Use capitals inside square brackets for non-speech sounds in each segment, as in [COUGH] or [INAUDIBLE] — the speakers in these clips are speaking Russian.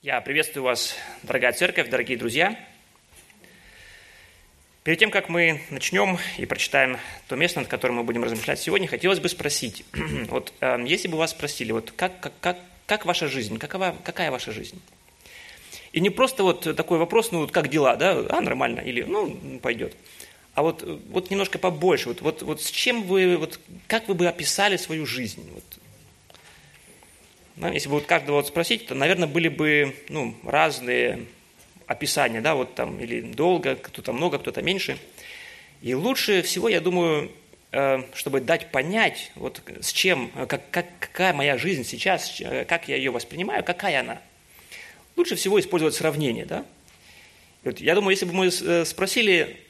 Я приветствую вас, дорогая церковь, дорогие друзья. Перед тем, как мы начнем и прочитаем то место, над которым мы будем размышлять сегодня, хотелось бы спросить, [CLEARS THROAT] вот э, если бы вас спросили, вот как, как, как, как ваша жизнь, какова, какая ваша жизнь? И не просто вот такой вопрос, ну вот как дела, да, а нормально, или ну пойдет. А вот, вот немножко побольше, вот, вот, вот с чем вы, вот как вы бы описали свою жизнь? Вот, да, если бы вот каждого вот спросить, то, наверное, были бы ну, разные описания, да, вот там или долго, кто-то много, кто-то меньше. И лучше всего, я думаю, э, чтобы дать понять, вот с чем, как, как, какая моя жизнь сейчас, э, как я ее воспринимаю, какая она. Лучше всего использовать сравнение, да. Вот я думаю, если бы мы э, спросили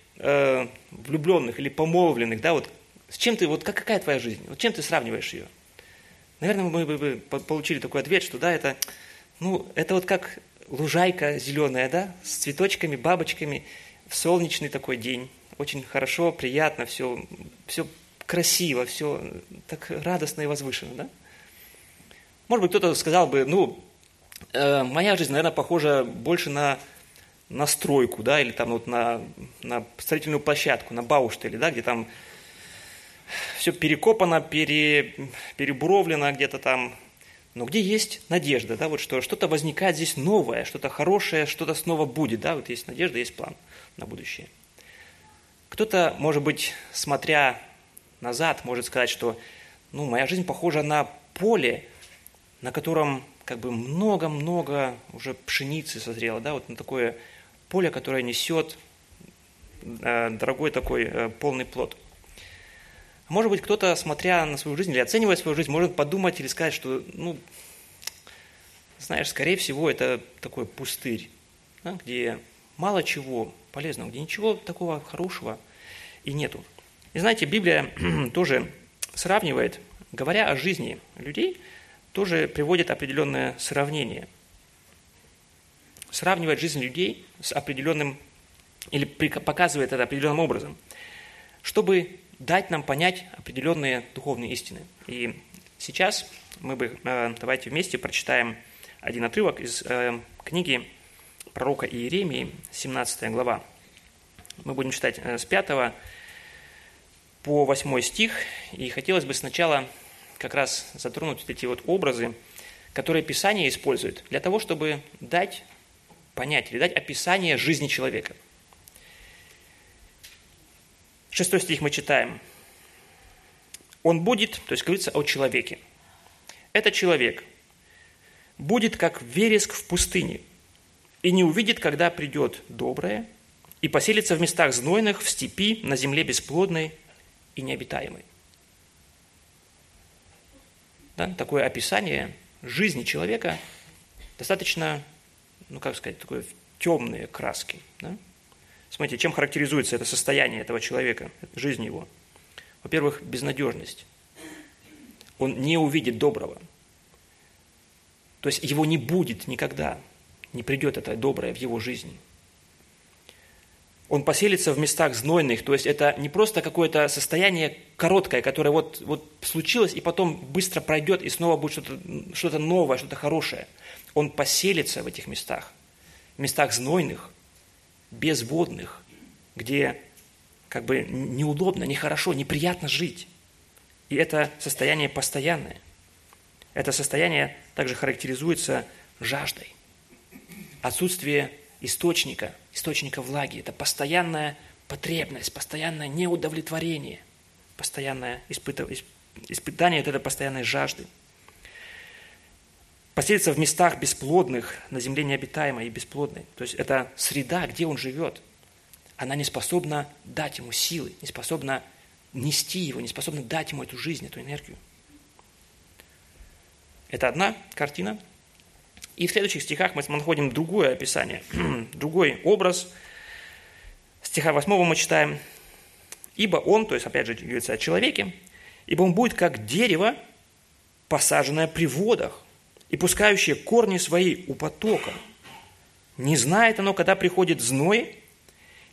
влюбленных или помолвленных, да, вот с чем ты, вот какая твоя жизнь, вот чем ты сравниваешь ее? Наверное, мы бы получили такой ответ, что да, это, ну, это вот как лужайка зеленая, да, с цветочками, бабочками, в солнечный такой день. Очень хорошо, приятно, все, все красиво, все так радостно и возвышенно, да? Может быть, кто-то сказал бы, ну, э, моя жизнь, наверное, похожа больше на, на стройку, да, или там вот на, на строительную площадку, на бауштеле, да, где там все перекопано, пере, перебуровлено где-то там. Но где есть надежда, да, вот что что-то возникает здесь новое, что-то хорошее, что-то снова будет, да, вот есть надежда, есть план на будущее. Кто-то, может быть, смотря назад, может сказать, что ну, моя жизнь похожа на поле, на котором как бы много-много уже пшеницы созрело, да, вот на такое поле, которое несет э, дорогой такой э, полный плод – может быть, кто-то, смотря на свою жизнь или оценивая свою жизнь, может подумать или сказать, что, ну, знаешь, скорее всего, это такой пустырь, да, где мало чего полезного, где ничего такого хорошего и нету. И знаете, Библия [CLEARS THROAT] тоже сравнивает, говоря о жизни людей, тоже приводит определенное сравнение. Сравнивает жизнь людей с определенным, или показывает это определенным образом, чтобы дать нам понять определенные духовные истины. И сейчас мы бы э, давайте вместе прочитаем один отрывок из э, книги пророка Иеремии, 17 глава. Мы будем читать э, с 5 по 8 стих, и хотелось бы сначала как раз затронуть эти вот образы, которые Писание использует для того, чтобы дать понять или дать описание жизни человека – Шестой стих мы читаем. Он будет, то есть говорится о человеке. Этот человек будет как вереск в пустыне и не увидит, когда придет доброе, и поселится в местах знойных, в степи, на земле бесплодной и необитаемой. Да, такое описание жизни человека достаточно, ну как сказать, такое темные краски. Да? Смотрите, чем характеризуется это состояние этого человека, жизнь его? Во-первых, безнадежность. Он не увидит доброго. То есть его не будет никогда, не придет это доброе в его жизни. Он поселится в местах знойных, то есть это не просто какое-то состояние короткое, которое вот, вот случилось и потом быстро пройдет и снова будет что-то что новое, что-то хорошее. Он поселится в этих местах, в местах знойных – безводных, где как бы неудобно, нехорошо, неприятно жить. И это состояние постоянное. Это состояние также характеризуется жаждой. Отсутствие источника, источника влаги. Это постоянная потребность, постоянное неудовлетворение, постоянное испытание вот этой постоянной жажды. Поселиться в местах бесплодных, на земле необитаемой и бесплодной. То есть это среда, где он живет. Она не способна дать ему силы, не способна нести его, не способна дать ему эту жизнь, эту энергию. Это одна картина. И в следующих стихах мы находим другое описание, [CLEARS THROAT] другой образ. Стиха 8 мы читаем. «Ибо он, то есть опять же говорится о человеке, ибо он будет как дерево, посаженное при водах, и пускающее корни свои у потока. Не знает оно, когда приходит зной,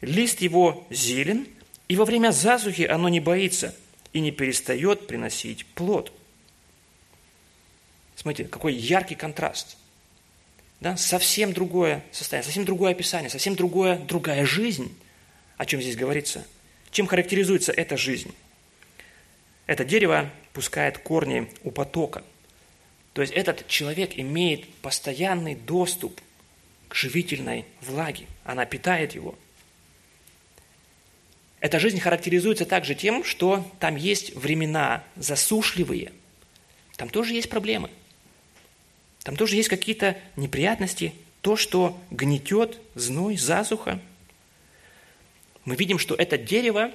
лист его зелен, и во время засухи оно не боится и не перестает приносить плод. Смотрите, какой яркий контраст. Да? Совсем другое состояние, совсем другое описание, совсем другое, другая жизнь. О чем здесь говорится? Чем характеризуется эта жизнь? Это дерево пускает корни у потока. То есть этот человек имеет постоянный доступ к живительной влаге. Она питает его. Эта жизнь характеризуется также тем, что там есть времена засушливые. Там тоже есть проблемы. Там тоже есть какие-то неприятности, то, что гнетет, зной, засуха. Мы видим, что это дерево,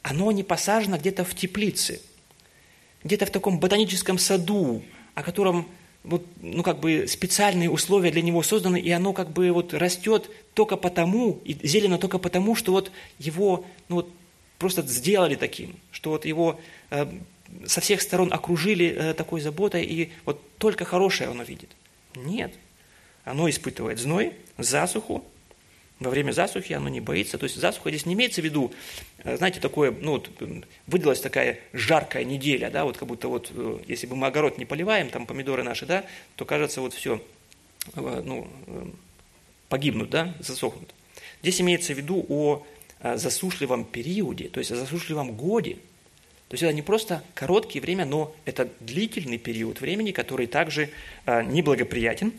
оно не посажено где-то в теплице, где-то в таком ботаническом саду, о котором вот, ну, как бы специальные условия для него созданы, и оно как бы вот растет только потому, и зелено только потому, что вот его ну, вот, просто сделали таким, что вот его э, со всех сторон окружили э, такой заботой, и вот только хорошее оно видит. Нет. Оно испытывает зной, засуху, во время засухи оно не боится. То есть засуха здесь не имеется в виду, э, знаете, такое, ну, вот, выдалась такая жаркая неделя, да, вот как будто вот, э, если бы мы огород не поливаем, там помидоры наши, да, то кажется вот все, э, ну, погибнут, да, засохнут. Здесь имеется в виду о засушливом периоде, то есть о засушливом годе. То есть это не просто короткое время, но это длительный период времени, который также неблагоприятен.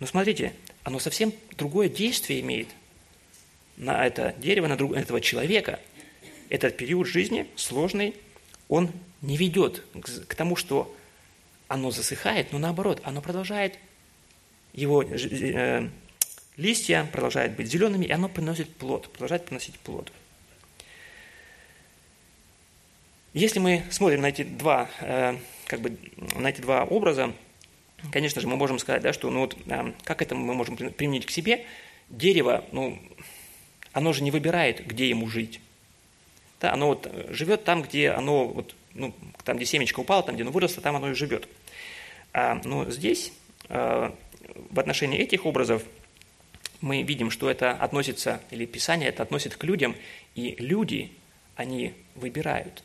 Но смотрите, оно совсем другое действие имеет – на это дерево, на, друг, этого человека, этот период жизни сложный, он не ведет к, к тому, что оно засыхает, но наоборот, оно продолжает, его э, листья продолжают быть зелеными, и оно приносит плод, продолжает приносить плод. Если мы смотрим на эти два, э, как бы, на эти два образа, конечно же, мы можем сказать, да, что ну вот, э, как это мы можем применить к себе. Дерево, ну, оно же не выбирает, где ему жить. Да, оно вот э, живет там, где оно, вот, ну, там, где семечко упало, там, где оно выросло, там оно и живет. А, но здесь, а, в отношении этих образов, мы видим, что это относится, или Писание это относит к людям, и люди, они выбирают.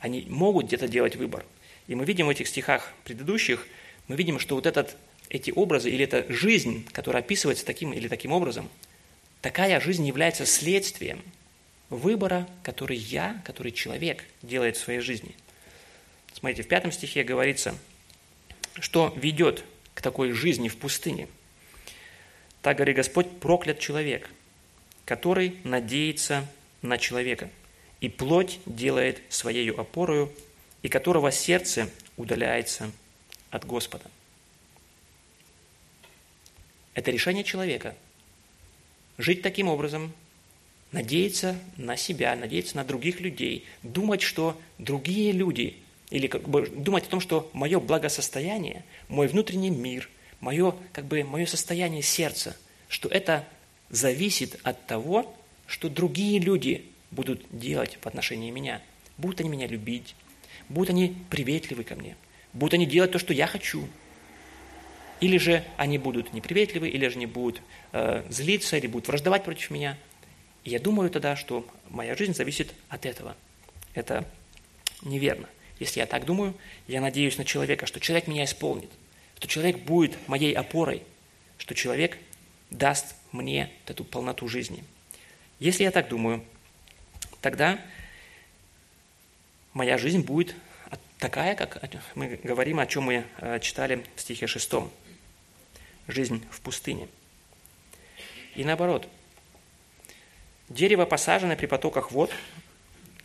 Они могут где-то делать выбор. И мы видим в этих стихах предыдущих, мы видим, что вот этот, эти образы, или эта жизнь, которая описывается таким или таким образом – Такая жизнь является следствием выбора, который я, который человек делает в своей жизни. Смотрите, в пятом стихе говорится, что ведет к такой жизни в пустыне. Так, говорит Господь, проклят человек, который надеется на человека, и плоть делает своей опорою, и которого сердце удаляется от Господа. Это решение человека – жить таким образом, надеяться на себя, надеяться на других людей, думать, что другие люди, или как бы думать о том, что мое благосостояние, мой внутренний мир, мое, как бы, мое состояние сердца, что это зависит от того, что другие люди будут делать в отношении меня. Будут они меня любить, будут они приветливы ко мне, будут они делать то, что я хочу – или же они будут неприветливы, или же они будут э, злиться, или будут враждовать против меня. И я думаю тогда, что моя жизнь зависит от этого. Это неверно. Если я так думаю, я надеюсь на человека, что человек меня исполнит, что человек будет моей опорой, что человек даст мне эту полноту жизни. Если я так думаю, тогда моя жизнь будет такая, как мы говорим, о чем мы э, читали в стихе шестом жизнь в пустыне. И наоборот, дерево, посаженное при потоках вод,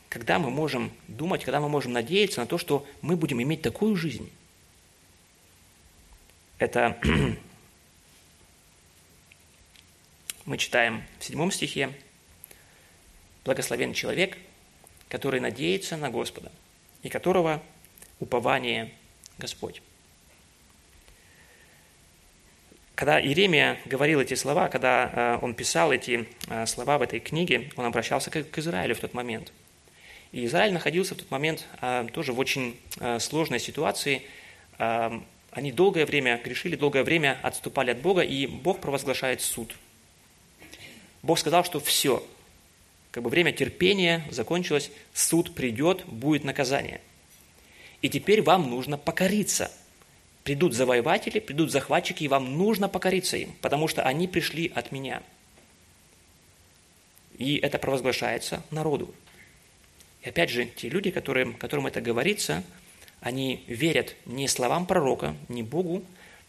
когда мы можем думать, когда мы можем надеяться на то, что мы будем иметь такую жизнь. Это [CLEARS THROAT] мы читаем в седьмом стихе, «Благословен человек, который надеется на Господа, и которого упование Господь». Когда Иеремия говорил эти слова, когда э, он писал эти э, слова в этой книге, он обращался к Израилю в тот момент. И Израиль находился в тот момент э, тоже в очень сложной ситуации. Они долгое время грешили, долгое время отступали от Бога, и Бог провозглашает суд. Бог сказал, что все, как бы время терпения закончилось, суд придет, будет наказание. И теперь вам нужно покориться. Придут завоеватели, придут захватчики, и вам нужно покориться им, потому что они пришли от меня. И это провозглашается народу. И опять же, те люди, которым, которым это говорится, они верят не словам пророка, не Богу,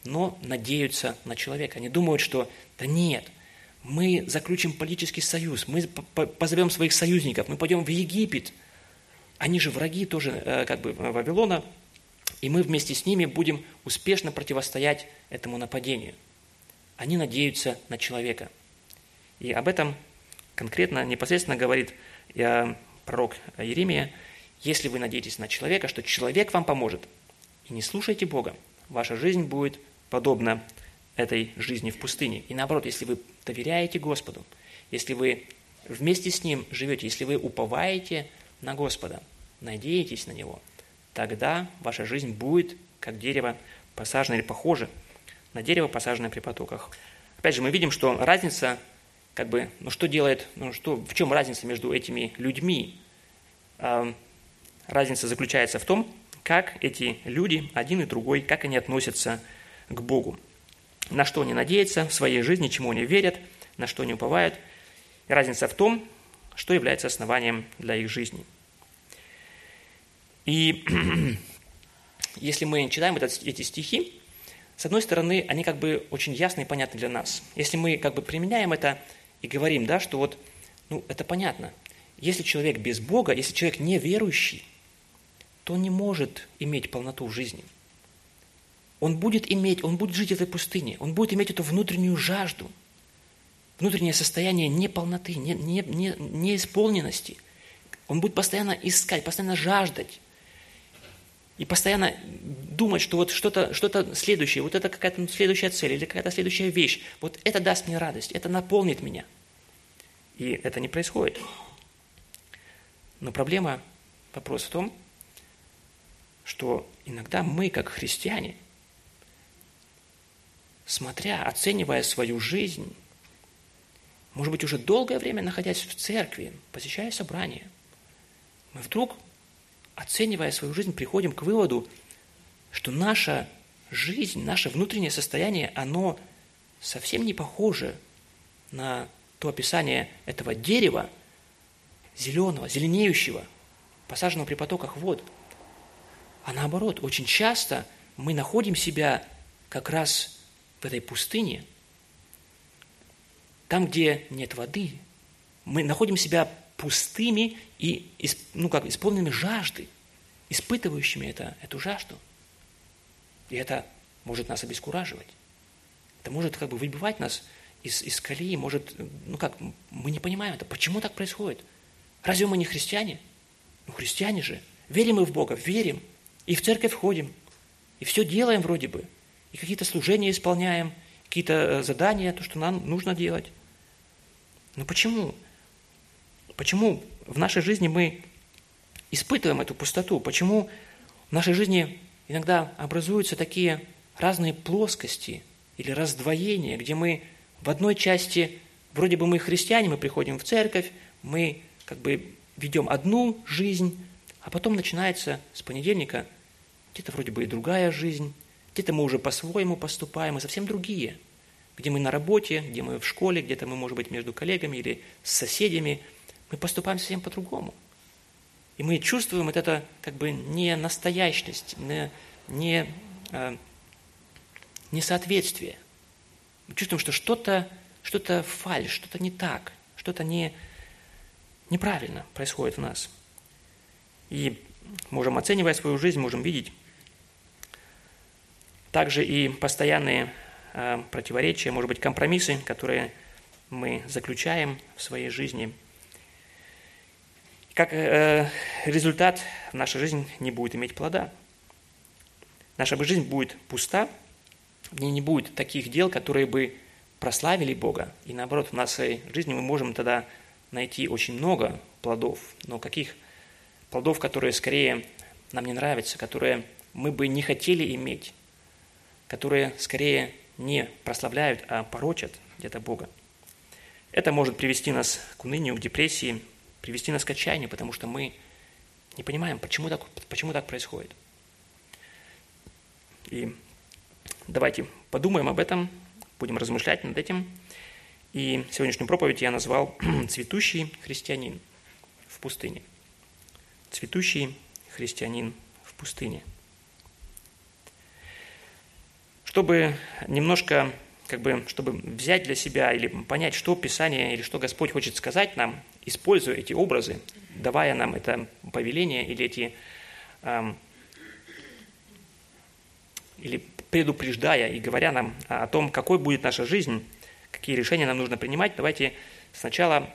но надеются на человека. Они думают, что да нет, мы заключим политический союз, мы позовем своих союзников, мы пойдем в Египет. Они же враги тоже э, как бы Вавилона, и мы вместе с ними будем успешно противостоять этому нападению. Они надеются на человека. И об этом конкретно, непосредственно говорит пророк Еремия, если вы надеетесь на человека, что человек вам поможет, и не слушайте Бога, ваша жизнь будет подобна этой жизни в пустыне. И наоборот, если вы доверяете Господу, если вы вместе с Ним живете, если вы уповаете на Господа, надеетесь на Него, тогда ваша жизнь будет как дерево посаженное или похоже на дерево, посаженное при потоках. Опять же, мы видим, что разница как бы, ну что делает, ну что, в чем разница между этими людьми? А, разница заключается в том, как эти люди, один и другой, как они относятся к Богу. На что они надеются в своей жизни, чему они верят, на что они уповают. Разница в том, что является основанием для их жизни. И [CLEARS THROAT] если мы читаем этот, эти стихи, с одной стороны, они как бы очень ясны и понятны для нас. Если мы как бы применяем это и говорим, да, что вот, ну, это понятно. Если человек без Бога, если человек неверующий, то он не может иметь полноту жизни. Он будет иметь, он будет жить в этой пустыне, он будет иметь эту внутреннюю жажду, внутреннее состояние неполноты, не, не, не, неисполненности. Он будет постоянно искать, постоянно жаждать. И постоянно думать, что вот что-то что следующее, вот это какая-то следующая цель или какая-то следующая вещь, вот это даст мне радость, это наполнит меня. И это не происходит. Но проблема, вопрос в том, что иногда мы, как христиане, смотря, оценивая свою жизнь, может быть, уже долгое время находясь в церкви, посещая собрания, мы вдруг оценивая свою жизнь, приходим к выводу, что наша жизнь, наше внутреннее состояние, оно совсем не похоже на то описание этого дерева, зеленого, зеленеющего, посаженного при потоках вод. А наоборот, очень часто мы находим себя как раз в этой пустыне, там, где нет воды, мы находим себя пустыми и ну, как, исполненными жажды, испытывающими это, эту жажду. И это может нас обескураживать. Это может как бы выбивать нас из, из колеи, может, ну как, мы не понимаем это, почему так происходит. Разве мы не христиане? Ну, христиане же. Верим мы в Бога, верим. И в церковь ходим. И все делаем вроде бы. И какие-то служения исполняем, какие-то э, задания, то, что нам нужно делать. Но почему? Почему в нашей жизни мы испытываем эту пустоту? Почему в нашей жизни иногда образуются такие разные плоскости или раздвоения, где мы в одной части, вроде бы мы христиане, мы приходим в церковь, мы как бы ведем одну жизнь, а потом начинается с понедельника где-то вроде бы и другая жизнь, где-то мы уже по-своему поступаем, и совсем другие, где мы на работе, где мы в школе, где-то мы, может быть, между коллегами или с соседями – мы поступаем совсем по-другому. И мы чувствуем вот это как бы не настоящность, не, не э, несоответствие. Мы чувствуем, что что-то что, -то, фальш, что-то не так, что-то не, неправильно происходит в нас. И можем, оценивая свою жизнь, можем видеть также и постоянные э, противоречия, может быть, компромиссы, которые мы заключаем в своей жизни – как э, результат, наша жизнь не будет иметь плода. Наша жизнь будет пуста, в ней не будет таких дел, которые бы прославили Бога. И наоборот, в нашей жизни мы можем тогда найти очень много плодов, но каких плодов, которые скорее нам не нравятся, которые мы бы не хотели иметь, которые скорее не прославляют, а порочат где-то Бога. Это может привести нас к унынию, к депрессии, привести нас к отчаянию, потому что мы не понимаем, почему так, почему так происходит. И давайте подумаем об этом, будем размышлять над этим. И сегодняшнюю проповедь я назвал [CLEARS THROAT] «Цветущий христианин в пустыне». Цветущий христианин в пустыне. Чтобы немножко, как бы, чтобы взять для себя или понять, что Писание или что Господь хочет сказать нам, используя эти образы, давая нам это повеление или эти эм, или предупреждая и говоря нам о том, какой будет наша жизнь, какие решения нам нужно принимать, давайте сначала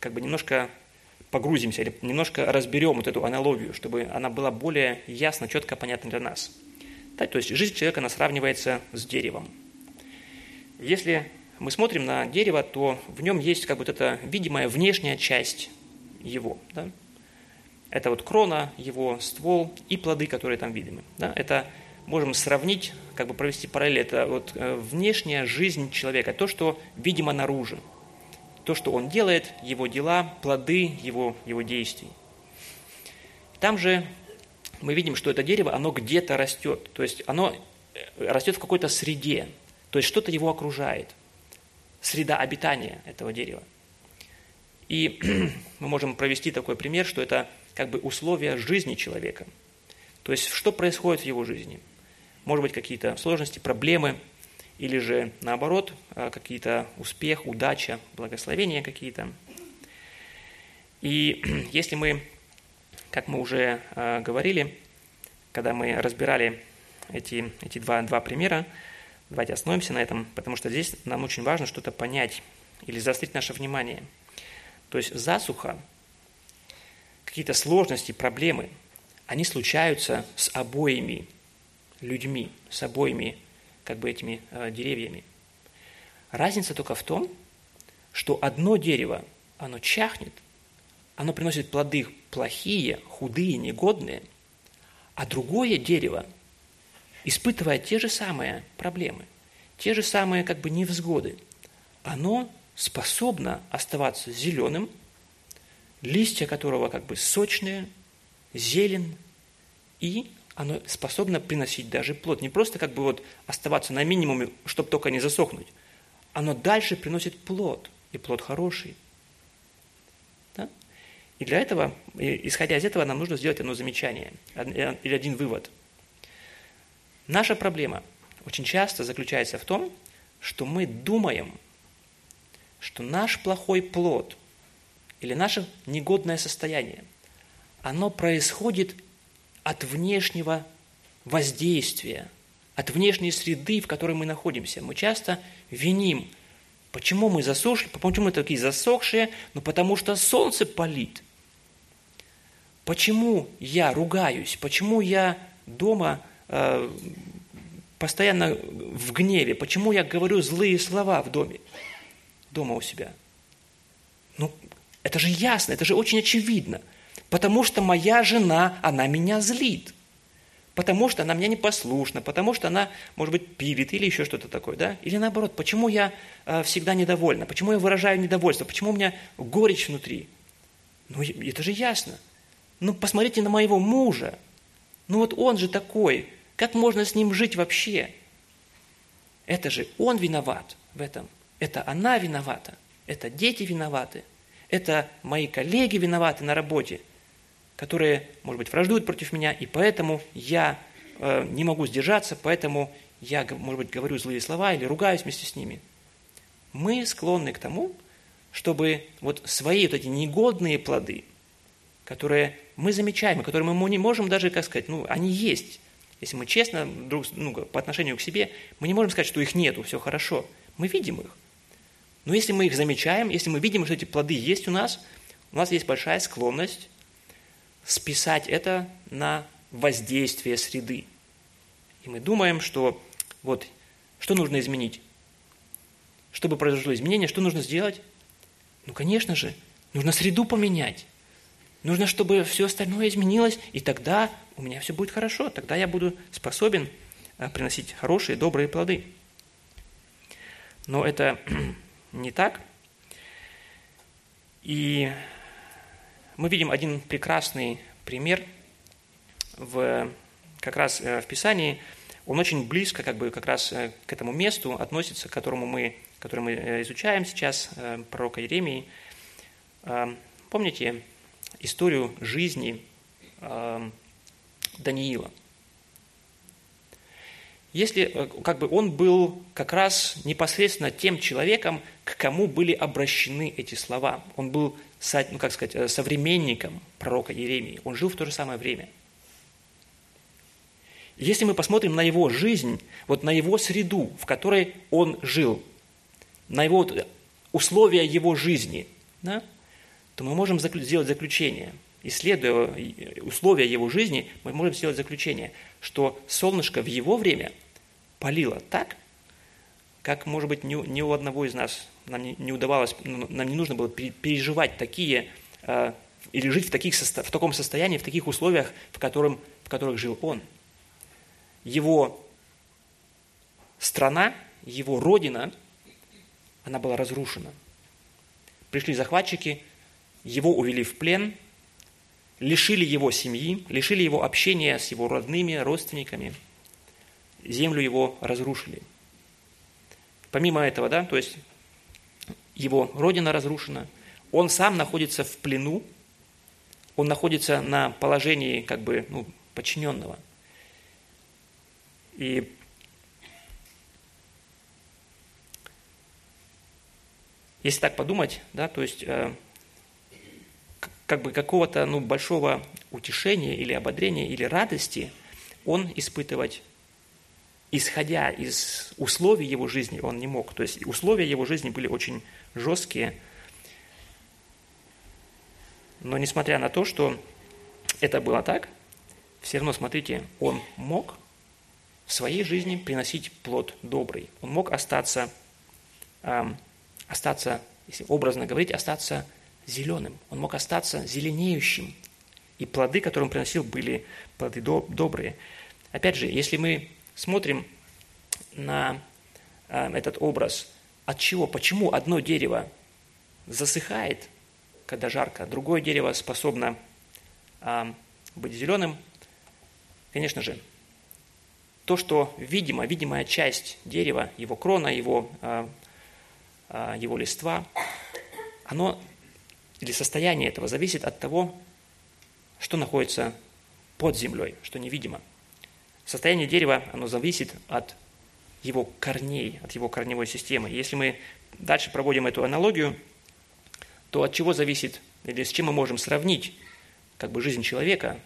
как бы немножко погрузимся или немножко разберем вот эту аналогию, чтобы она была более ясно, четко понятна для нас. Да, то есть жизнь человека она сравнивается с деревом. Если мы смотрим на дерево, то в нем есть как бы вот эта видимая внешняя часть его. Да? Это вот крона, его ствол и плоды, которые там видимы. Да? Это можем сравнить, как бы провести параллель, это вот э, внешняя жизнь человека, то, что видимо наружу, то, что он делает, его дела, плоды его, его действий. Там же мы видим, что это дерево, оно где-то растет, то есть оно э, растет в какой-то среде, то есть что-то его окружает, среда обитания этого дерева. И [CLEARS THROAT] мы можем провести такой пример, что это как бы условия жизни человека. То есть что происходит в его жизни – может быть, какие-то сложности, проблемы, или же наоборот, э, какие-то успех, удача, благословения какие-то. И [CLEARS THROAT] если мы, как мы уже э, говорили, когда мы разбирали эти, эти два, два примера, давайте остановимся на этом, потому что здесь нам очень важно что-то понять или заострить наше внимание. То есть засуха, какие-то сложности, проблемы, они случаются с обоими людьми, с обоими как бы этими э, деревьями. Разница только в том, что одно дерево, оно чахнет, оно приносит плоды плохие, худые, негодные, а другое дерево, испытывая те же самые проблемы, те же самые как бы невзгоды, оно способно оставаться зеленым, листья которого как бы сочные, зелен, и оно способно приносить даже плод. Не просто как бы вот оставаться на минимуме, чтобы только не засохнуть. Оно дальше приносит плод, и плод хороший. Да? И для этого, исходя из этого, нам нужно сделать одно замечание э, или один вывод. Наша проблема очень часто заключается в том, что мы думаем, что наш плохой плод или наше негодное состояние, оно происходит от внешнего воздействия, от внешней среды, в которой мы находимся. Мы часто виним, почему мы засохли, почему мы такие засохшие, ну потому что солнце палит. Почему я ругаюсь, почему я дома постоянно в гневе, почему я говорю злые слова в доме, дома у себя. Ну, это же ясно, это же очень очевидно – Потому что моя жена, она меня злит. Потому что она мне непослушна, потому что она, может быть, пилит или еще что-то такое, да? Или наоборот, почему я э, всегда недовольна, почему я выражаю недовольство, почему у меня горечь внутри? Ну, это же ясно. Ну, посмотрите на моего мужа. Ну, вот он же такой. Как можно с ним жить вообще? Это же он виноват в этом. Это она виновата. Это дети виноваты. Это мои коллеги виноваты на работе – которые, может быть, враждуют против меня, и поэтому я э, не могу сдержаться, поэтому я, может быть, говорю злые слова или ругаюсь вместе с ними. Мы склонны к тому, чтобы вот свои вот эти негодные плоды, которые мы замечаем, которые мы не можем даже, как сказать, ну, они есть. Если мы честно друг, ну, по отношению к себе, мы не можем сказать, что их нету, все хорошо. Мы видим их. Но если мы их замечаем, если мы видим, что эти плоды есть у нас, у нас есть большая склонность списать это на воздействие среды. И мы думаем, что вот что нужно изменить? Чтобы произошло изменение, что нужно сделать? Ну, конечно же, нужно среду поменять. Нужно, чтобы все остальное изменилось, и тогда у меня все будет хорошо, тогда я буду способен э, приносить хорошие, добрые плоды. Но это [CLEARS THROAT] не так. И мы видим один прекрасный пример в, как раз э, в Писании. он очень близко как бы как раз э, к этому месту относится, к которому мы, который мы изучаем сейчас, пророка Иеремии. Помните историю жизни Даниила? Если как бы он был как раз непосредственно тем человеком, к кому были обращены эти слова. Он был, ну, как сказать, современником пророка Иеремии. Он жил в то же самое время – если мы посмотрим на его жизнь, вот на его среду, в которой он жил, на его условия его жизни, да, то мы можем сделать заключение. Исследуя условия его жизни, мы можем сделать заключение, что солнышко в его время палило так, как, может быть, ни, ни у одного из нас нам не, не удавалось, ну, нам не нужно было переживать такие, э, или жить в, таких, в таком состоянии, в таких условиях, в, котором, в которых жил он – его страна, его родина, она была разрушена. Пришли захватчики, его увели в плен, лишили его семьи, лишили его общения с его родными, родственниками, землю его разрушили. Помимо этого, да, то есть его родина разрушена, он сам находится в плену, он находится на положении как бы ну, подчиненного – и если так подумать, да, то есть э, как бы какого-то ну, большого утешения или ободрения или радости он испытывать, исходя из условий его жизни, он не мог. То есть условия его жизни были очень жесткие. Но несмотря на то, что это было так, все равно, смотрите, он мог в своей жизни приносить плод добрый. Он мог остаться, э, остаться, если образно говорить, остаться зеленым. Он мог остаться зеленеющим. И плоды, которые он приносил, были плоды до, добрые. Опять же, если мы смотрим на э, этот образ, от чего, почему одно дерево засыхает, когда жарко, другое дерево способно э, быть зеленым, конечно же, то, что видимо, видимая часть дерева, его крона, его, а, а, его листва, оно или состояние этого зависит от того, что находится под землей, что невидимо. Состояние дерева, оно зависит от его корней, от его корневой системы. Если мы дальше проводим эту аналогию, то от чего зависит, или с чем мы можем сравнить как бы жизнь человека,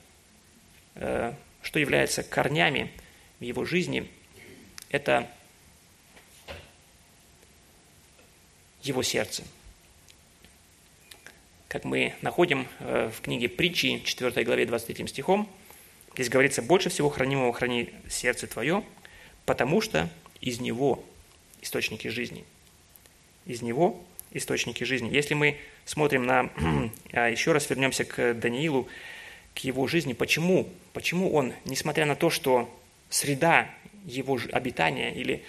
э, что является корнями – в его жизни, это его сердце. Как мы находим э, в книге притчи, 4 главе 23 стихом, здесь говорится, «Больше всего хранимого храни сердце твое, потому что из него источники жизни». Из него источники жизни. Если мы смотрим на, [CLEARS THROAT] а еще раз вернемся к Даниилу, к его жизни, почему, почему он, несмотря на то, что среда его обитания или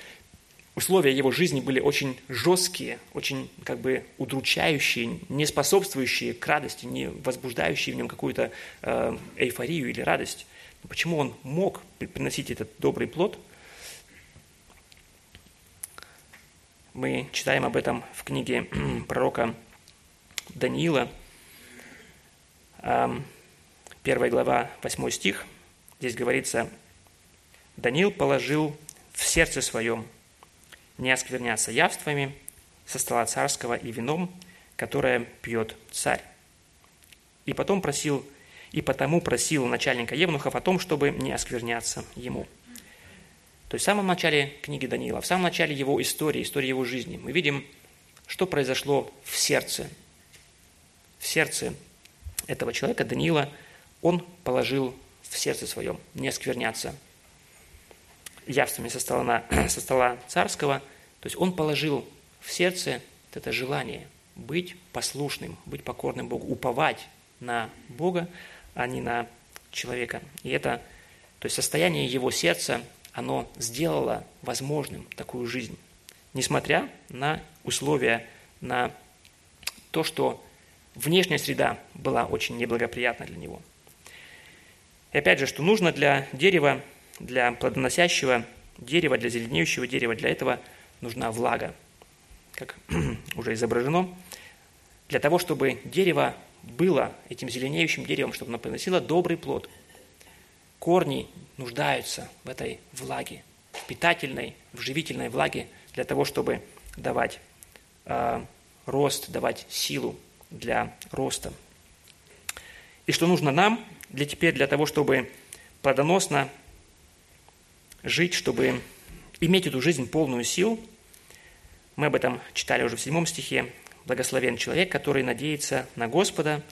условия его жизни были очень жесткие, очень как бы удручающие, не способствующие к радости, не возбуждающие в нем какую-то э, эйфорию или радость. Почему он мог приносить этот добрый плод? Мы читаем об этом в книге [CLEARS THROAT] пророка Даниила, первая глава, 8 стих. Здесь говорится, Даниил положил в сердце своем не оскверняться явствами со стола царского и вином, которое пьет царь. И потом просил, и потому просил начальника Евнухов о том, чтобы не оскверняться ему. То есть в самом начале книги Даниила, в самом начале его истории, истории его жизни, мы видим, что произошло в сердце. В сердце этого человека, Даниила, он положил в сердце своем не оскверняться явствами со стола, [CLEARS THROAT] со стола царского, то есть он положил в сердце это желание быть послушным, быть покорным Богу, уповать на Бога, а не на человека. И это, то есть состояние его сердца, оно сделало возможным такую жизнь, несмотря на условия, на то, что внешняя среда была очень неблагоприятна для него. И опять же, что нужно для дерева для плодоносящего дерева, для зеленеющего дерева, для этого нужна влага, как [CLEARS THROAT] уже изображено. Для того, чтобы дерево было этим зеленеющим деревом, чтобы оно приносило добрый плод. Корни нуждаются в этой влаге, в питательной, в живительной влаге, для того, чтобы давать э, рост, давать силу для роста. И что нужно нам для теперь для того, чтобы плодоносно жить, чтобы иметь эту жизнь полную сил. Мы об этом читали уже в седьмом стихе. Благословен человек, который надеется на Господа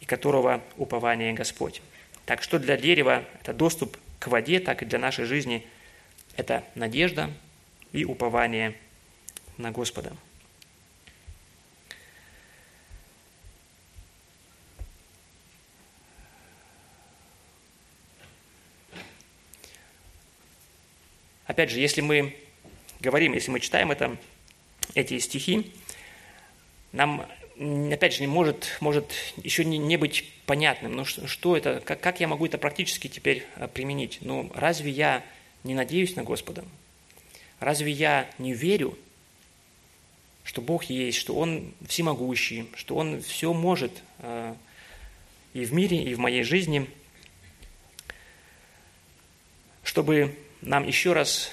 и которого упование Господь. Так что для дерева это доступ к воде, так и для нашей жизни это надежда и упование на Господа. Опять же, если мы говорим, если мы читаем это, эти стихи, нам, опять же, не может, может еще не, не быть понятным, ну что, что это, как, как я могу это практически теперь э, применить? Ну, разве я не надеюсь на Господа? Разве я не верю, что Бог есть, что Он всемогущий, что Он все может э, и в мире, и в моей жизни, чтобы нам еще раз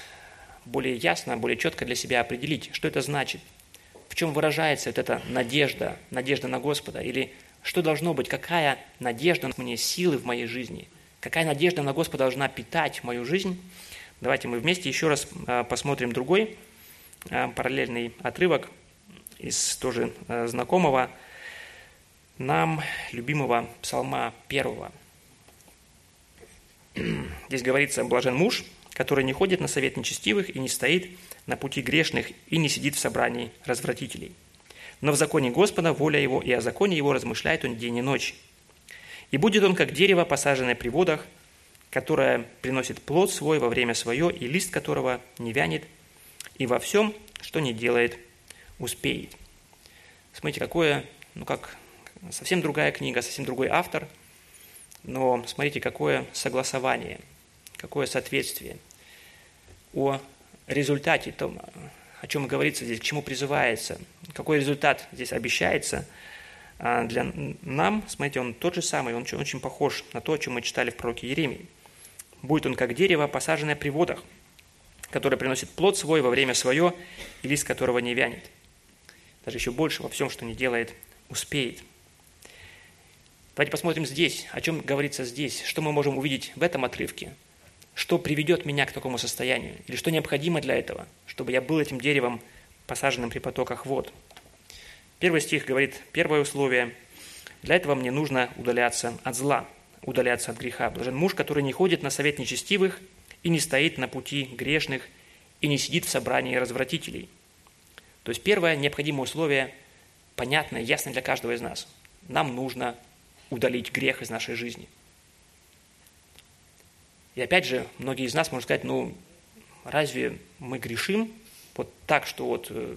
более ясно, более четко для себя определить, что это значит, в чем выражается вот эта надежда, надежда на Господа, или что должно быть, какая надежда мне силы в моей жизни, какая надежда на Господа должна питать мою жизнь. Давайте мы вместе еще раз а, посмотрим другой а, параллельный отрывок из тоже а, знакомого нам любимого псалма первого. [CLEARS THROAT] Здесь говорится «блажен муж, который не ходит на совет нечестивых и не стоит на пути грешных и не сидит в собрании развратителей. Но в законе Господа воля его, и о законе его размышляет он день и ночь. И будет он, как дерево, посаженное при водах, которое приносит плод свой во время свое, и лист которого не вянет, и во всем, что не делает, успеет. Смотрите, какое, ну как, совсем другая книга, совсем другой автор, но смотрите, какое согласование – какое соответствие. О результате, том, о чем говорится здесь, к чему призывается, какой результат здесь обещается а, для нам, смотрите, он тот же самый, он очень похож на то, о чем мы читали в пророке Еремии. Будет он как дерево, посаженное при водах, которое приносит плод свой во время свое, и лист которого не вянет. Даже еще больше во всем, что не делает, успеет. Давайте посмотрим здесь, о чем говорится здесь, что мы можем увидеть в этом отрывке – что приведет меня к такому состоянию, или что необходимо для этого, чтобы я был этим деревом, посаженным при потоках вод. Первый стих говорит, первое условие, для этого мне нужно удаляться от зла, удаляться от греха. Блажен муж, который не ходит на совет нечестивых и не стоит на пути грешных и не сидит в собрании развратителей. То есть первое необходимое условие, понятное, ясное для каждого из нас. Нам нужно удалить грех из нашей жизни – и опять же, многие из нас могут сказать, ну, разве мы грешим вот так, что вот э,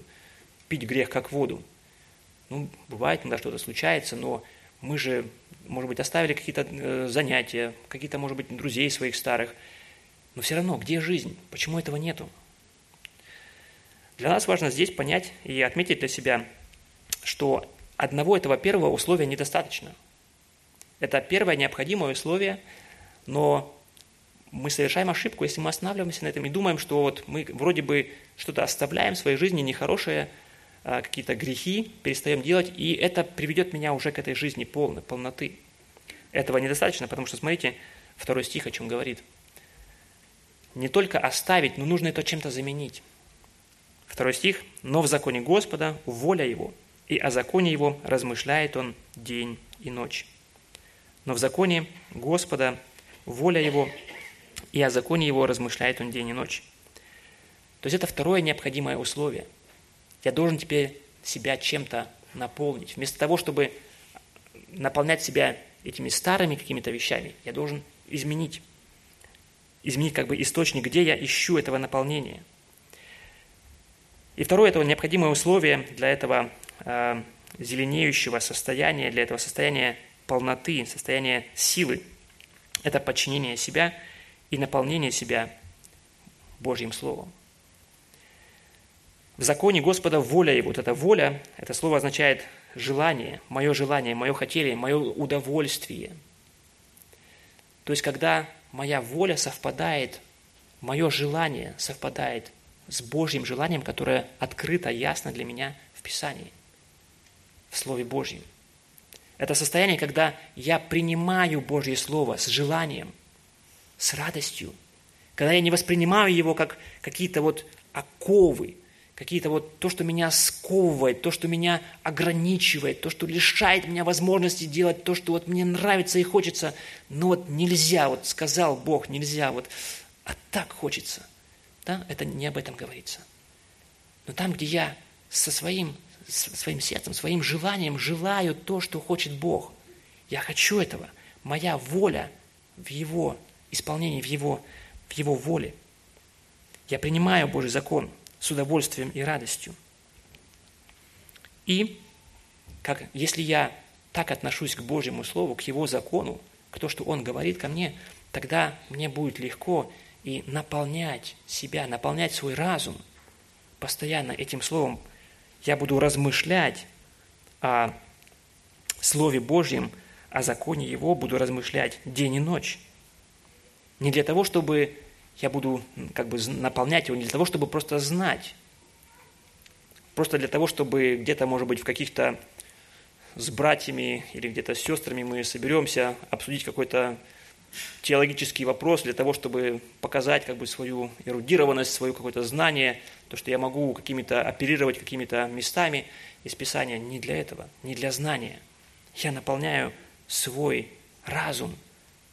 пить грех как воду? Ну, бывает, иногда что-то случается, но мы же, может быть, оставили какие-то э, занятия, какие-то, может быть, друзей своих старых. Но все равно, где жизнь? Почему этого нету? Для нас важно здесь понять и отметить для себя, что одного этого первого условия недостаточно. Это первое необходимое условие, но мы совершаем ошибку, если мы останавливаемся на этом и думаем, что вот мы вроде бы что-то оставляем в своей жизни нехорошее, а, какие-то грехи перестаем делать, и это приведет меня уже к этой жизни полной, полноты. Этого недостаточно, потому что, смотрите, второй стих о чем говорит. Не только оставить, но нужно это чем-то заменить. Второй стих. «Но в законе Господа воля Его, и о законе Его размышляет Он день и ночь». Но в законе Господа воля Его, и о законе его размышляет он день и ночь. То есть это второе необходимое условие. Я должен теперь себя чем-то наполнить. Вместо того, чтобы наполнять себя этими старыми какими-то вещами, я должен изменить. Изменить как бы источник, где я ищу этого наполнения. И второе, это необходимое условие для этого э, зеленеющего состояния, для этого состояния полноты, состояния силы. Это подчинение себя – и наполнение себя Божьим Словом. В законе Господа воля Его. Вот эта воля, это слово означает желание, мое желание, мое хотение, мое удовольствие. То есть, когда моя воля совпадает, мое желание совпадает с Божьим желанием, которое открыто, ясно для меня в Писании, в Слове Божьем. Это состояние, когда я принимаю Божье Слово с желанием, с радостью, когда я не воспринимаю его как какие-то вот оковы, какие-то вот то, что меня сковывает, то, что меня ограничивает, то, что лишает меня возможности делать то, что вот мне нравится и хочется, но вот нельзя, вот сказал Бог, нельзя, вот, а так хочется. Да, это не об этом говорится. Но там, где я со своим, со своим сердцем, своим желанием желаю то, что хочет Бог, я хочу этого, моя воля в Его исполнении, в Его, в Его воле. Я принимаю Божий закон – с удовольствием и радостью. И как, если я так отношусь к Божьему Слову, к Его закону, к тому, что Он говорит ко мне, тогда мне будет легко и наполнять себя, наполнять свой разум постоянно этим Словом. Я буду размышлять о Слове Божьем, о законе Его, буду размышлять день и ночь. Не для того, чтобы я буду как бы наполнять его не для того, чтобы просто знать, просто для того, чтобы где-то, может быть, в каких-то с братьями или где-то с сестрами мы соберемся обсудить какой-то теологический вопрос для того, чтобы показать как бы свою эрудированность, свое какое-то знание, то, что я могу какими-то оперировать какими-то местами из Писания. Не для этого, не для знания. Я наполняю свой разум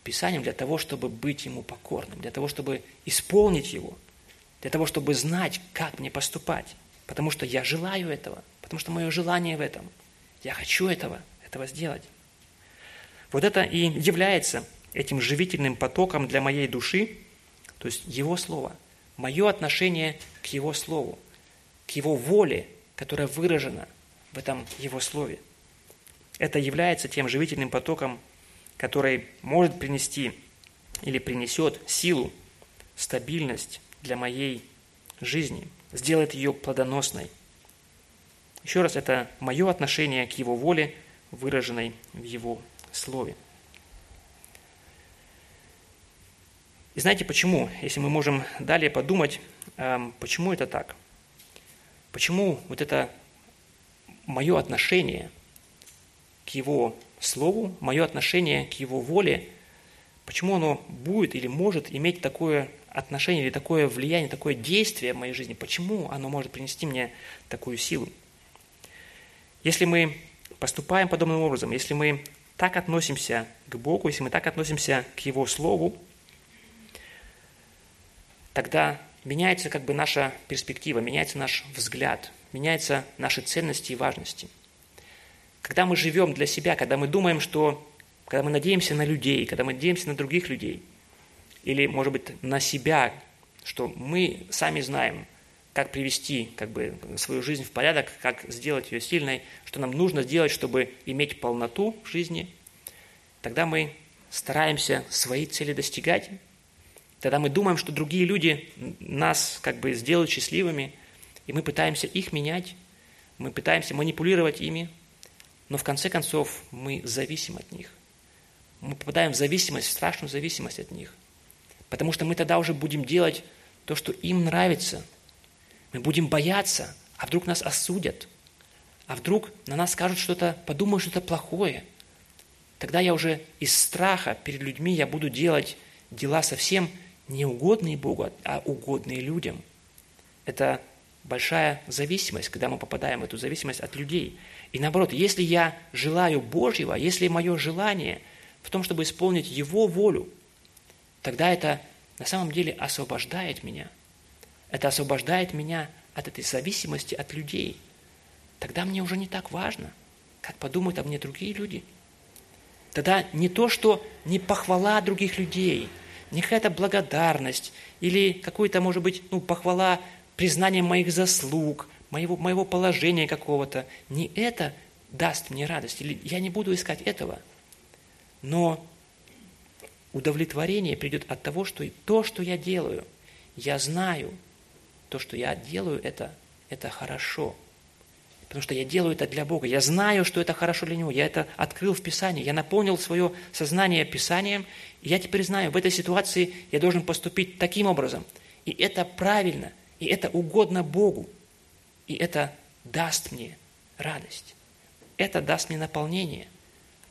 Писанием для того, чтобы быть Ему покорным, для того, чтобы исполнить Его, для того, чтобы знать, как мне поступать. Потому что я желаю этого, потому что мое желание в этом. Я хочу этого, этого сделать. Вот это и является этим живительным потоком для моей души, то есть Его Слово, мое отношение к Его Слову, к Его воле, которая выражена в этом Его Слове. Это является тем живительным потоком который может принести или принесет силу, стабильность для моей жизни, сделает ее плодоносной. Еще раз, это мое отношение к Его воле, выраженной в Его Слове. И знаете почему? Если мы можем далее подумать, эм, почему это так? Почему вот это мое отношение к Его Слову, мое отношение к Его воле, почему оно будет или может иметь такое отношение или такое влияние, такое действие в моей жизни, почему оно может принести мне такую силу. Если мы поступаем подобным образом, если мы так относимся к Богу, если мы так относимся к Его Слову, тогда меняется как бы наша перспектива, меняется наш взгляд, меняются наши ценности и важности – когда мы живем для себя, когда мы думаем, что, когда мы надеемся на людей, когда мы надеемся на других людей, или, может быть, на себя, что мы сами знаем, как привести как бы, свою жизнь в порядок, как сделать ее сильной, что нам нужно сделать, чтобы иметь полноту в жизни, тогда мы стараемся свои цели достигать, тогда мы думаем, что другие люди нас как бы сделают счастливыми, и мы пытаемся их менять, мы пытаемся манипулировать ими, но в конце концов мы зависим от них. Мы попадаем в зависимость, в страшную зависимость от них. Потому что мы тогда уже будем делать то, что им нравится. Мы будем бояться, а вдруг нас осудят, а вдруг на нас скажут что-то, подумают что-то плохое. Тогда я уже из страха перед людьми я буду делать дела совсем не угодные Богу, а угодные людям. Это большая зависимость, когда мы попадаем в эту зависимость от людей. И наоборот, если я желаю Божьего, если мое желание в том, чтобы исполнить Его волю, тогда это на самом деле освобождает меня. Это освобождает меня от этой зависимости от людей. Тогда мне уже не так важно, как подумают о мне другие люди. Тогда не то, что не похвала других людей, не какая-то благодарность или какой-то, может быть, ну, похвала, признание моих заслуг, моего, моего положения какого-то. Не это даст мне радость. Или я не буду искать этого. Но Удовлетворение придет от того, что то, что я делаю, я знаю, то, что я делаю, это, это хорошо. Потому что я делаю это для Бога. Я знаю, что это хорошо для Него. Я это открыл в Писании. Я наполнил свое сознание Писанием. И я теперь знаю, в этой ситуации я должен поступить таким образом. И это правильно. И это угодно Богу. И это даст мне радость. Это даст мне наполнение.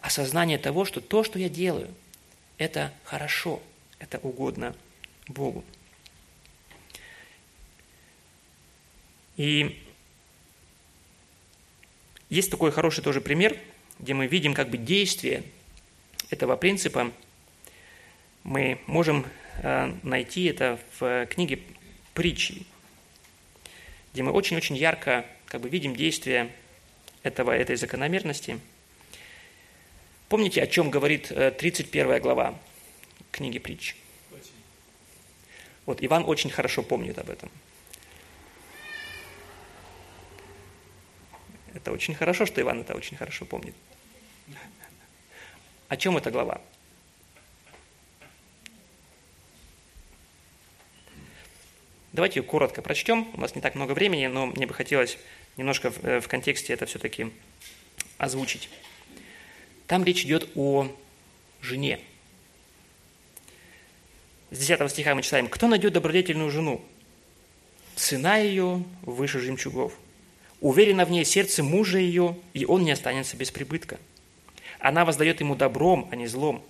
Осознание того, что то, что я делаю, это хорошо. Это угодно Богу. И есть такой хороший тоже пример, где мы видим как бы действие этого принципа. Мы можем э, найти это в книге притчи, где мы очень-очень ярко как бы видим действие этого, этой закономерности. Помните, о чем говорит 31 э, глава книги притч? Вот Иван очень хорошо помнит об этом. Это очень хорошо, что Иван это очень хорошо помнит. О чем эта глава? Давайте ее коротко прочтем. У нас не так много времени, но мне бы хотелось немножко в, э, в контексте это все-таки озвучить. Там речь идет о жене. С 10 стиха мы читаем, «Кто найдет добродетельную жену? Цена ее выше жемчугов, Уверено в ней сердце мужа ее, и он не останется без прибытка. Она воздает ему добром, а не злом.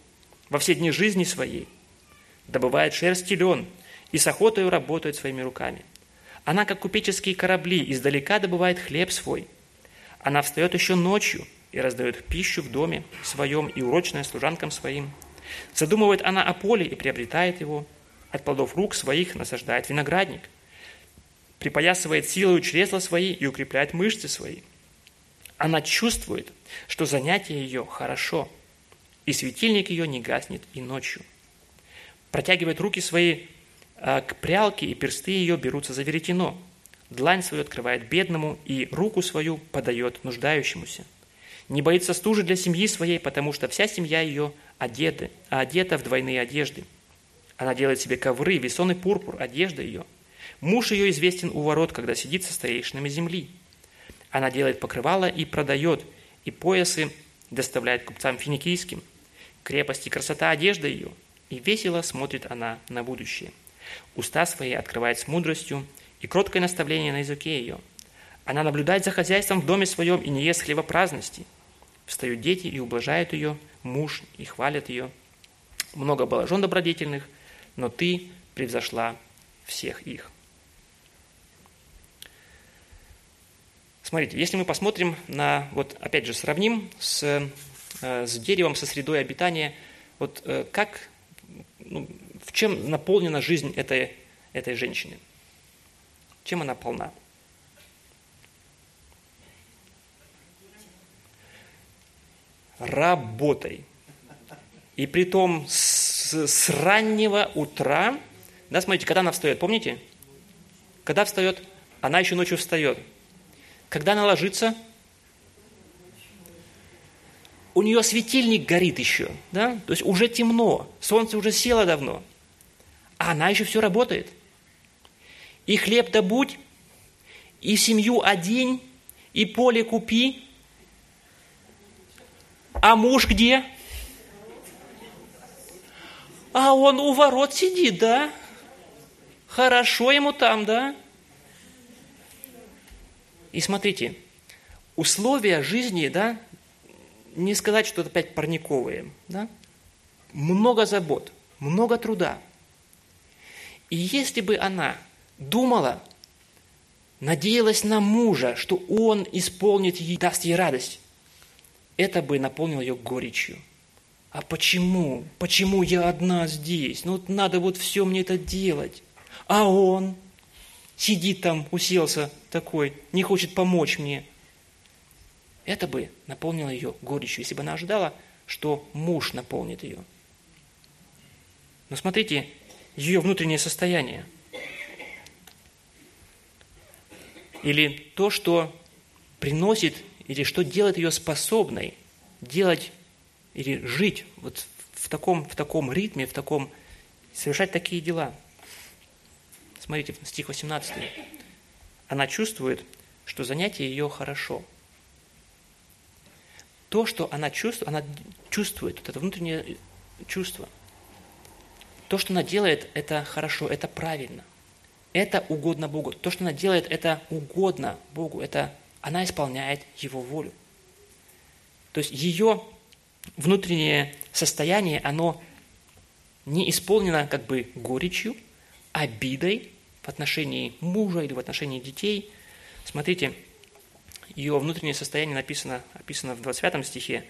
Во все дни жизни своей добывает шерсть лен, и с охотой работает своими руками. Она, как купеческие корабли, издалека добывает хлеб свой. Она встает еще ночью и раздает пищу в доме своем и урочное служанкам своим. Задумывает она о поле и приобретает его. От плодов рук своих насаждает виноградник – припоясывает силою чресла свои и укрепляет мышцы свои. Она чувствует, что занятие ее хорошо, и светильник ее не гаснет и ночью. Протягивает руки свои к прялке, и персты ее берутся за веретено. Длань свою открывает бедному, и руку свою подает нуждающемуся. Не боится стужи для семьи своей, потому что вся семья ее одеты, а одета в двойные одежды. Она делает себе ковры, весонный пурпур, одежда ее – Муж ее известен у ворот, когда сидит со старейшинами земли. Она делает покрывало и продает, и поясы доставляет купцам финикийским. Крепость и красота одежда ее, и весело смотрит она на будущее. Уста свои открывает с мудростью, и кроткое наставление на языке ее. Она наблюдает за хозяйством в доме своем и не ест хлеба праздности. Встают дети и ублажают ее, муж и хвалят ее. Много было жен добродетельных, но ты превзошла всех их. Смотрите, если мы посмотрим на, вот опять же сравним с, э, с деревом, со средой обитания, вот э, как, ну, чем наполнена жизнь этой, этой женщины? Чем она полна? Работой. И при том с, с раннего утра, да, смотрите, когда она встает, помните? Когда встает? Она еще ночью встает. Когда она ложится, у нее светильник горит еще, да? То есть уже темно, солнце уже село давно, а она еще все работает. И хлеб добудь, и семью одень, и поле купи. А муж где? А он у ворот сидит, да? Хорошо ему там, да? И смотрите, условия жизни, да, не сказать, что это опять парниковые, да, много забот, много труда. И если бы она думала, надеялась на мужа, что он исполнит ей, даст ей радость, это бы наполнило ее горечью. А почему? Почему я одна здесь? Ну, надо вот все мне это делать. А он? сидит там, уселся такой, не хочет помочь мне. Это бы наполнило ее горечью, если бы она ожидала, что муж наполнит ее. Но смотрите, ее внутреннее состояние. Или то, что приносит, или что делает ее способной делать или жить вот в таком, в таком ритме, в таком, совершать такие дела. Смотрите, стих 18. Она чувствует, что занятие ее хорошо. То, что она чувствует, она чувствует, вот это внутреннее чувство. То, что она делает, это хорошо, это правильно. Это угодно Богу. То, что она делает, это угодно Богу. Это она исполняет Его волю. То есть ее внутреннее состояние, оно не исполнено как бы горечью, обидой в отношении мужа или в отношении детей. Смотрите, ее внутреннее состояние написано, описано в 25 стихе.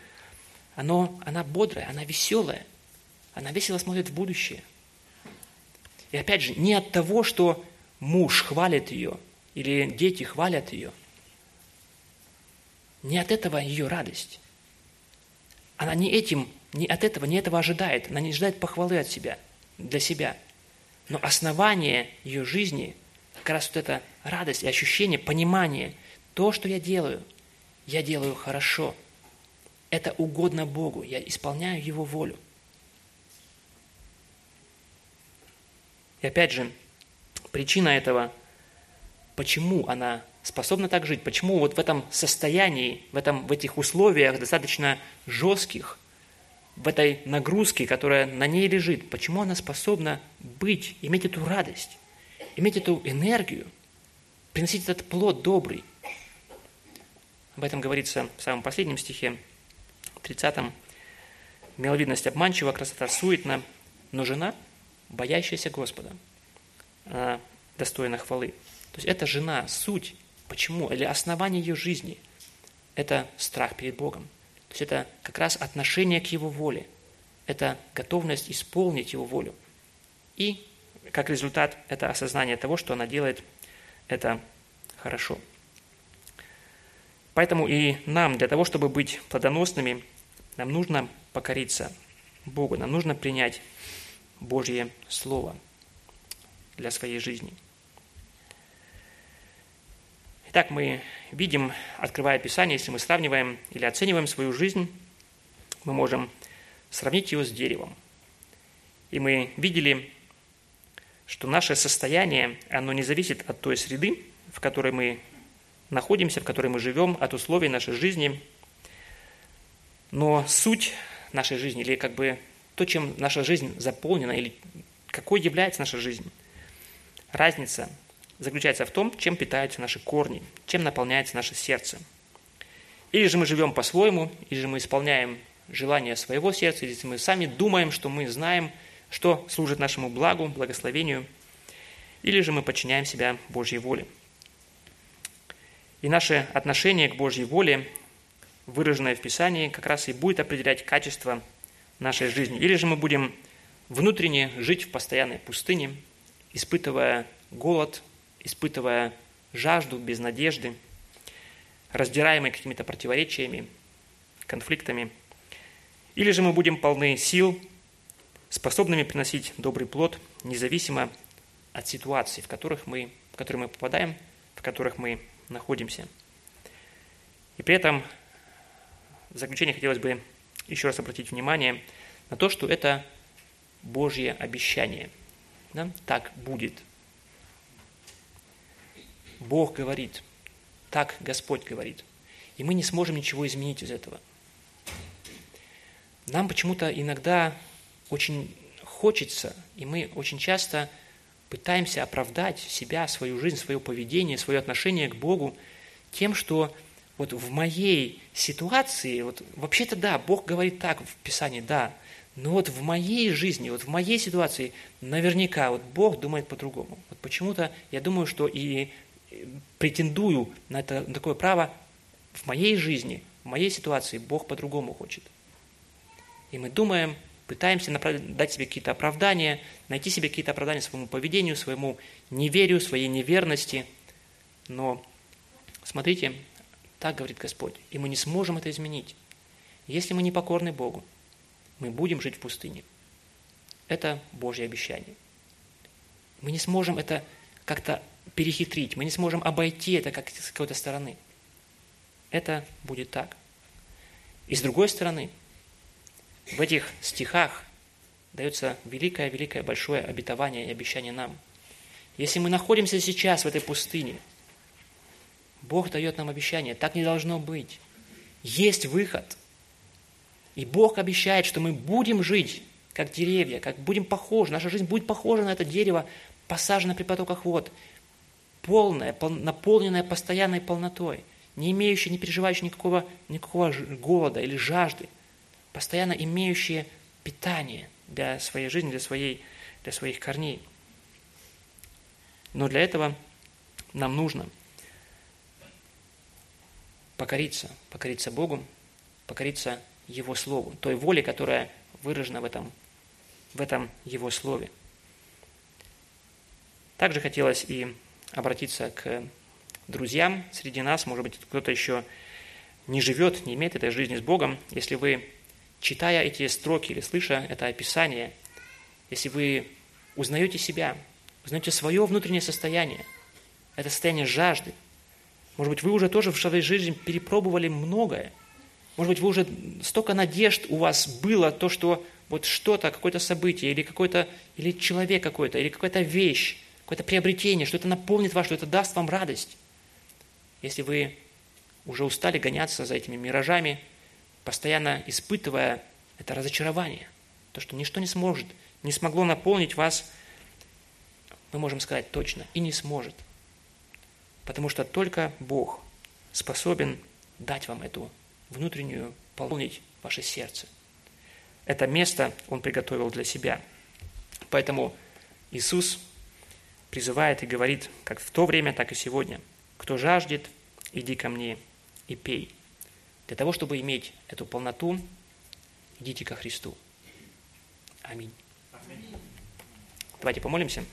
Оно, она бодрая, она веселая. Она весело смотрит в будущее. И опять же, не от того, что муж хвалит ее или дети хвалят ее. Не от этого ее радость. Она не этим, не от этого, не этого ожидает. Она не ожидает похвалы от себя, для себя. Но основание ее жизни как раз вот это радость и ощущение, понимание, то, что я делаю, я делаю хорошо. Это угодно Богу, я исполняю Его волю. И опять же, причина этого, почему она способна так жить, почему вот в этом состоянии, в, этом, в этих условиях достаточно жестких, в этой нагрузке, которая на ней лежит, почему она способна быть, иметь эту радость, иметь эту энергию, приносить этот плод добрый. Об этом говорится в самом последнем стихе, 30-м. Миловидность обманчива, красота суетна, но жена, боящаяся Господа, она достойна хвалы. То есть это жена, суть Почему? Или основание ее жизни – это страх перед Богом. То есть это как раз отношение к Его воле. Это готовность исполнить Его волю. И как результат это осознание того, что она делает это хорошо. Поэтому и нам, для того, чтобы быть плодоносными, нам нужно покориться Богу, нам нужно принять Божье Слово для своей жизни – Итак, мы видим, открывая Писание, если мы сравниваем или оцениваем свою жизнь, мы можем сравнить ее с деревом. И мы видели, что наше состояние, оно не зависит от той среды, в которой мы находимся, в которой мы живем, от условий нашей жизни. Но суть нашей жизни, или как бы то, чем наша жизнь заполнена, или какой является наша жизнь, разница заключается в том, чем питаются наши корни, чем наполняется наше сердце. Или же мы живем по-своему, или же мы исполняем желания своего сердца, или мы сами думаем, что мы знаем, что служит нашему благу, благословению, или же мы подчиняем себя Божьей воле. И наше отношение к Божьей воле, выраженное в Писании, как раз и будет определять качество нашей жизни. Или же мы будем внутренне жить в постоянной пустыне, испытывая голод, испытывая жажду, без надежды, раздираемые какими-то противоречиями, конфликтами. Или же мы будем полны сил, способными приносить добрый плод, независимо от ситуаций, в, которых мы, в которые мы попадаем, в которых мы находимся. И при этом в заключение хотелось бы еще раз обратить внимание на то, что это Божье обещание. Да? Так будет – Бог говорит, так Господь говорит. И мы не сможем ничего изменить из этого. Нам почему-то иногда очень хочется, и мы очень часто пытаемся оправдать себя, свою жизнь, свое поведение, свое отношение к Богу тем, что вот в моей ситуации, вот вообще-то да, Бог говорит так в Писании, да, но вот в моей жизни, вот в моей ситуации наверняка вот Бог думает по-другому. Вот почему-то я думаю, что и претендую на, это, на такое право в моей жизни, в моей ситуации Бог по-другому хочет. И мы думаем, пытаемся дать себе какие-то оправдания, найти себе какие-то оправдания своему поведению, своему неверию, своей неверности. Но смотрите, так говорит Господь, и мы не сможем это изменить. Если мы не покорны Богу, мы будем жить в пустыне. Это Божье обещание. Мы не сможем это как-то перехитрить, мы не сможем обойти это как с какой-то стороны. Это будет так. И с другой стороны, в этих стихах дается великое-великое большое обетование и обещание нам. Если мы находимся сейчас в этой пустыне, Бог дает нам обещание, так не должно быть. Есть выход. И Бог обещает, что мы будем жить как деревья, как будем похожи, наша жизнь будет похожа на это дерево, посаженное при потоках вод, полное, пол, наполненное постоянной полнотой, не имеющее, не переживающее никакого, никакого голода или жажды, постоянно имеющее питание для своей жизни, для, своей, для своих корней. Но для этого нам нужно покориться, покориться Богу, покориться Его Слову, той воле, которая выражена в этом, в этом Его Слове. Также хотелось и обратиться к друзьям среди нас, может быть, кто-то еще не живет, не имеет этой жизни с Богом, если вы, читая эти строки или слыша это описание, если вы узнаете себя, узнаете свое внутреннее состояние, это состояние жажды, может быть, вы уже тоже в своей жизни перепробовали многое, может быть, вы уже столько надежд у вас было, то, что вот что-то, какое-то событие, или какой-то, или человек какой-то, или какая-то вещь, какое-то приобретение, что это наполнит вас, что это даст вам радость. Если вы уже устали гоняться за этими миражами, постоянно испытывая это разочарование, то, что ничто не сможет, не смогло наполнить вас, мы можем сказать точно, и не сможет. Потому что только Бог способен дать вам эту внутреннюю, полнить ваше сердце. Это место Он приготовил для себя. Поэтому Иисус призывает и говорит, как в то время, так и сегодня, кто жаждет, иди ко мне и пей. Для того, чтобы иметь эту полноту, идите ко Христу. Аминь. Аминь. Давайте помолимся.